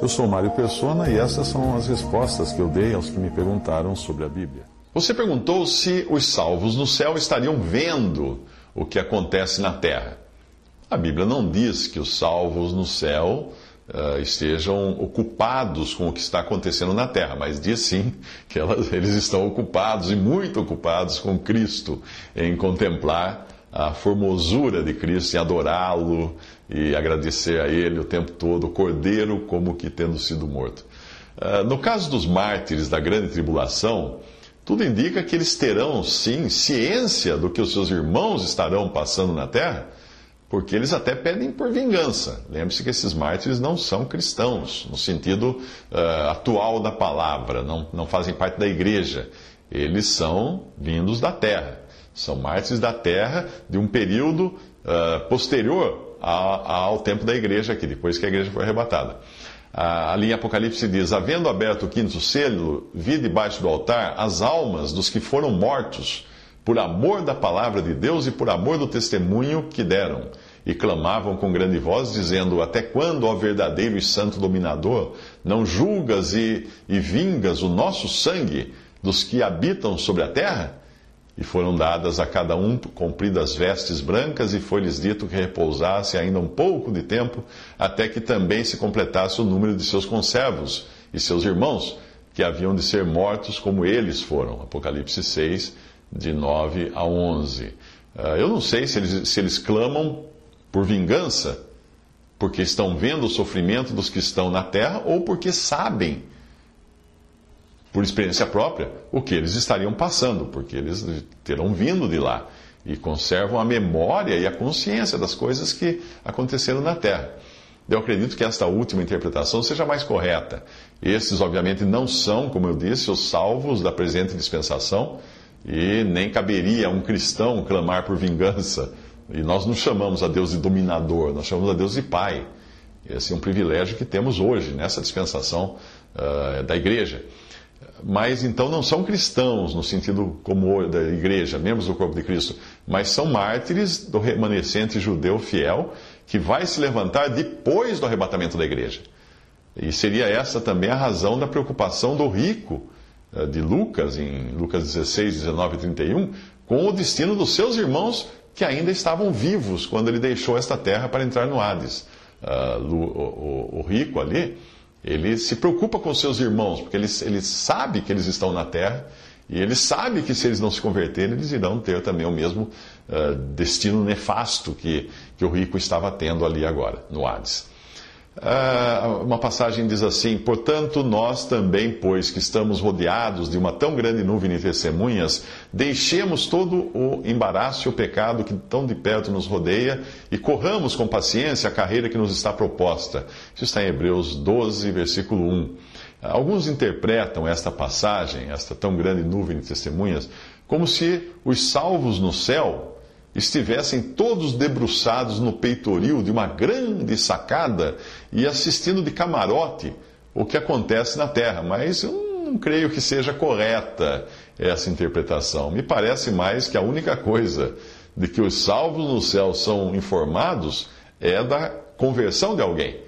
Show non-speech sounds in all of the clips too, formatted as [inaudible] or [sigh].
Eu sou Mário Persona e essas são as respostas que eu dei aos que me perguntaram sobre a Bíblia. Você perguntou se os salvos no céu estariam vendo o que acontece na terra. A Bíblia não diz que os salvos no céu uh, estejam ocupados com o que está acontecendo na terra, mas diz sim que elas, [laughs] eles estão ocupados e muito ocupados com Cristo em contemplar a formosura de Cristo, em adorá-lo e agradecer a Ele o tempo todo, o Cordeiro como que tendo sido morto. Uh, no caso dos mártires da grande tribulação, tudo indica que eles terão, sim, ciência do que os seus irmãos estarão passando na terra, porque eles até pedem por vingança. Lembre-se que esses mártires não são cristãos, no sentido uh, atual da palavra, não, não fazem parte da igreja. Eles são vindos da terra. São mártires da terra de um período uh, posterior ao, tempo da igreja aqui, depois que a igreja foi arrebatada. Ali em Apocalipse diz: Havendo aberto o quinto selo, vi debaixo do altar as almas dos que foram mortos por amor da palavra de Deus e por amor do testemunho que deram. E clamavam com grande voz, dizendo: Até quando, ó verdadeiro e santo dominador, não julgas e, e vingas o nosso sangue dos que habitam sobre a terra? E foram dadas a cada um compridas vestes brancas, e foi-lhes dito que repousasse ainda um pouco de tempo, até que também se completasse o número de seus conservos e seus irmãos, que haviam de ser mortos como eles foram. Apocalipse 6, de 9 a 11. Ah, eu não sei se eles, se eles clamam por vingança, porque estão vendo o sofrimento dos que estão na terra, ou porque sabem por experiência própria, o que eles estariam passando, porque eles terão vindo de lá e conservam a memória e a consciência das coisas que aconteceram na terra. Eu acredito que esta última interpretação seja mais correta. Esses, obviamente, não são, como eu disse, os salvos da presente dispensação, e nem caberia a um cristão clamar por vingança. E nós não chamamos a Deus de dominador, nós chamamos a Deus de Pai. Esse é um privilégio que temos hoje, nessa dispensação uh, da igreja mas então não são cristãos no sentido como da igreja, membros do corpo de Cristo, mas são mártires do remanescente judeu fiel que vai se levantar depois do arrebatamento da igreja. E seria essa também a razão da preocupação do rico eh, de Lucas, em Lucas 16, 19 e 31, com o destino dos seus irmãos que ainda estavam vivos quando ele deixou esta terra para entrar no Hades. O, o rico ali ele se preocupa com seus irmãos, porque ele, ele sabe que eles estão na terra, e ele sabe que se eles não se converterem, eles irão ter também o mesmo uh, destino nefasto que, que o rico estava tendo ali agora, no Hades. Uh, uma passagem diz assim: Portanto, nós também, pois que estamos rodeados de uma tão grande nuvem de testemunhas, deixemos todo o embaraço e o pecado que tão de perto nos rodeia e corramos com paciência a carreira que nos está proposta. Isso está em Hebreus 12, versículo 1. Alguns interpretam esta passagem, esta tão grande nuvem de testemunhas, como se os salvos no céu estivessem todos debruçados no peitoril de uma grande sacada e assistindo de camarote o que acontece na terra. Mas eu não creio que seja correta essa interpretação. Me parece mais que a única coisa de que os salvos no céu são informados é da conversão de alguém.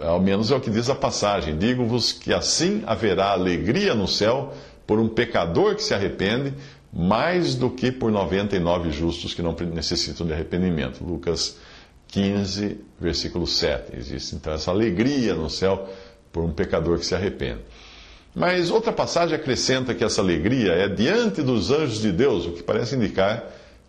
Ao menos é o que diz a passagem. Digo-vos que assim haverá alegria no céu por um pecador que se arrepende, mais do que por 99 justos que não necessitam de arrependimento. Lucas 15, versículo 7. Existe então essa alegria no céu por um pecador que se arrepende. Mas outra passagem acrescenta que essa alegria é diante dos anjos de Deus, o que parece indicar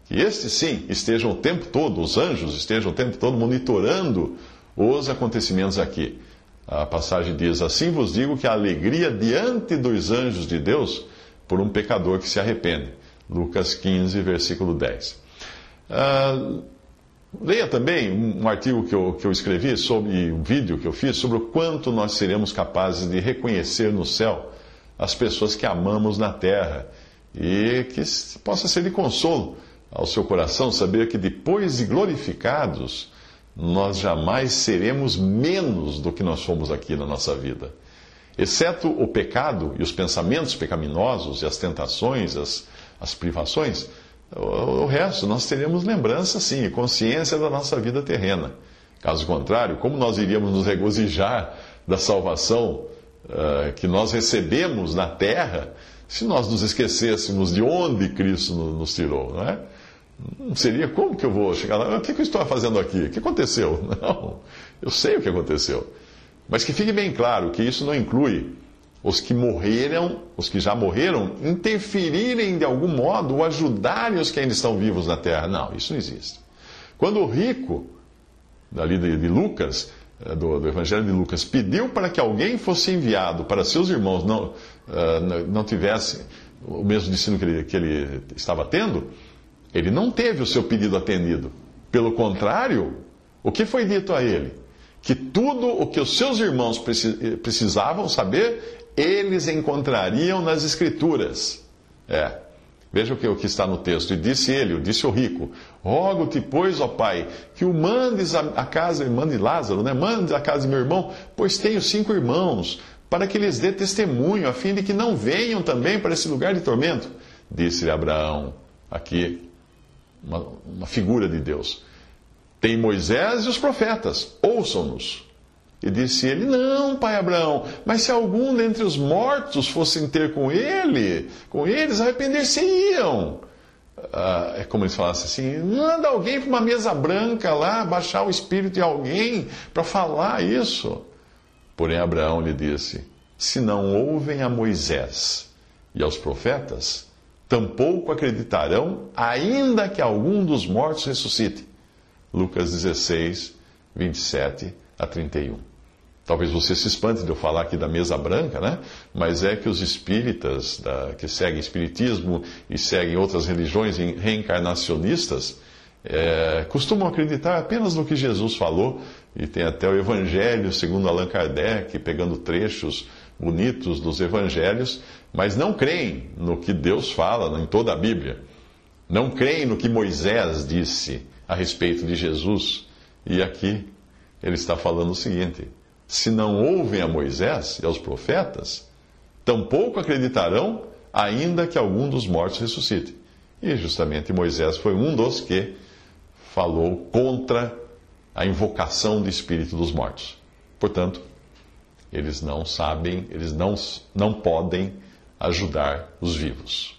que estes sim estejam o tempo todo, os anjos estejam o tempo todo monitorando os acontecimentos aqui. A passagem diz: Assim vos digo que a alegria diante dos anjos de Deus por um pecador que se arrepende. Lucas 15, versículo 10. Uh, leia também um, artigo que eu, que eu escrevi sobre um vídeo que eu fiz sobre o quanto nós seremos capazes de reconhecer no céu as pessoas que amamos na terra e que possa ser de consolo ao seu coração saber que depois de glorificados, nós jamais seremos menos do que nós somos aqui na nossa vida. Exceto o pecado e os pensamentos pecaminosos e as tentações, as, as privações, o, o resto nós teremos lembrança, sim, e consciência da nossa vida terrena. Caso contrário, como nós iríamos nos regozijar da salvação uh, que nós recebemos na terra se nós nos esquecêssemos de onde Cristo nos tirou, não é? Não seria como que eu vou chegar lá? O que, que eu estou fazendo aqui? O que aconteceu? [laughs] Não, eu sei o que aconteceu. Mas que fique bem claro que isso não inclui os que morreram, os que já morreram, interferirem de algum modo ou ajudarem os que ainda estão vivos na terra. Não, isso não existe. Quando o rico, dali de, de Lucas, eh, do, do, Evangelho de Lucas, pediu para que alguém fosse enviado para seus irmãos não, uh, não tivesse o mesmo destino que ele, que ele estava tendo, ele não teve o seu pedido atendido. Pelo contrário, o que foi dito a ele? Que tudo o que os seus irmãos precisavam saber, eles encontrariam nas Escrituras. É. Veja o que, o que está no texto. E disse ele, disse o rico: Rogo-te, pois, ó pai, que o mandes à casa, mande Lázaro, né? Mandes à casa de meu irmão, pois tenho cinco irmãos, para que lhes dê testemunho, a fim de que não venham também para esse lugar de tormento. Disse-lhe Abraão, aqui, uma, uma figura de Deus: Tem Moisés e os profetas, ouçam-nos. E disse ele: Não, pai Abraão, mas se algum dentre os mortos fossem ter com ele, com eles, arrepender-se-iam. Ah, é como eles falassem assim: manda alguém para uma mesa branca lá, baixar o espírito de alguém para falar isso. Porém, Abraão lhe disse: Se não ouvem a Moisés e aos profetas, tampouco acreditarão, ainda que algum dos mortos ressuscite. Lucas 16, 27 a 31. Talvez você se espante de eu falar aqui da mesa branca, né? Mas é que os espíritas, da, que seguem espiritismo e seguem outras religiões reencarnacionistas, é, costumam acreditar apenas no que Jesus falou, e tem até o Evangelho, segundo Allan Kardec, pegando trechos bonitos dos Evangelhos, mas não creem no que Deus fala em toda a Bíblia. Não creem no que Moisés disse a respeito de Jesus. E aqui ele está falando o seguinte se não ouvem a Moisés e aos profetas, tampouco acreditarão, ainda que algum dos mortos ressuscite. E justamente Moisés foi um dos que falou contra a invocação do espírito dos mortos. Portanto, eles não sabem, eles não, não podem ajudar os vivos.